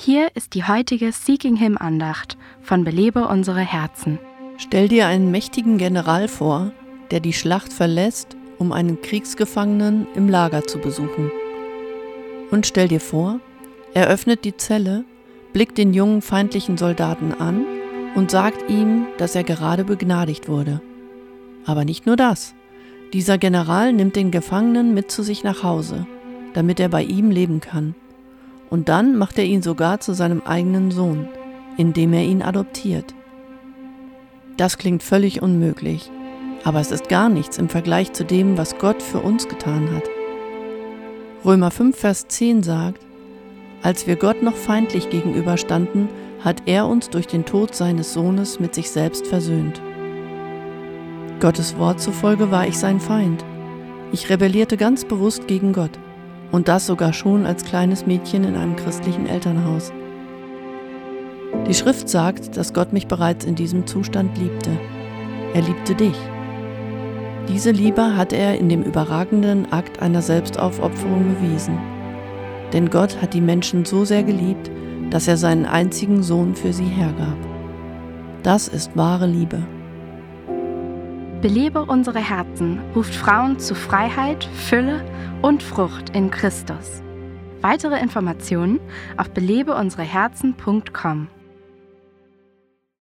Hier ist die heutige Seeking Him Andacht von Belebe unsere Herzen. Stell dir einen mächtigen General vor, der die Schlacht verlässt, um einen Kriegsgefangenen im Lager zu besuchen. Und stell dir vor, er öffnet die Zelle, blickt den jungen feindlichen Soldaten an und sagt ihm, dass er gerade begnadigt wurde. Aber nicht nur das. Dieser General nimmt den Gefangenen mit zu sich nach Hause, damit er bei ihm leben kann. Und dann macht er ihn sogar zu seinem eigenen Sohn, indem er ihn adoptiert. Das klingt völlig unmöglich, aber es ist gar nichts im Vergleich zu dem, was Gott für uns getan hat. Römer 5, Vers 10 sagt, als wir Gott noch feindlich gegenüberstanden, hat er uns durch den Tod seines Sohnes mit sich selbst versöhnt. Gottes Wort zufolge war ich sein Feind. Ich rebellierte ganz bewusst gegen Gott. Und das sogar schon als kleines Mädchen in einem christlichen Elternhaus. Die Schrift sagt, dass Gott mich bereits in diesem Zustand liebte. Er liebte dich. Diese Liebe hat er in dem überragenden Akt einer Selbstaufopferung bewiesen. Denn Gott hat die Menschen so sehr geliebt, dass er seinen einzigen Sohn für sie hergab. Das ist wahre Liebe. Belebe unsere Herzen ruft Frauen zu Freiheit, Fülle und Frucht in Christus. Weitere Informationen auf belebeunsereherzen.com.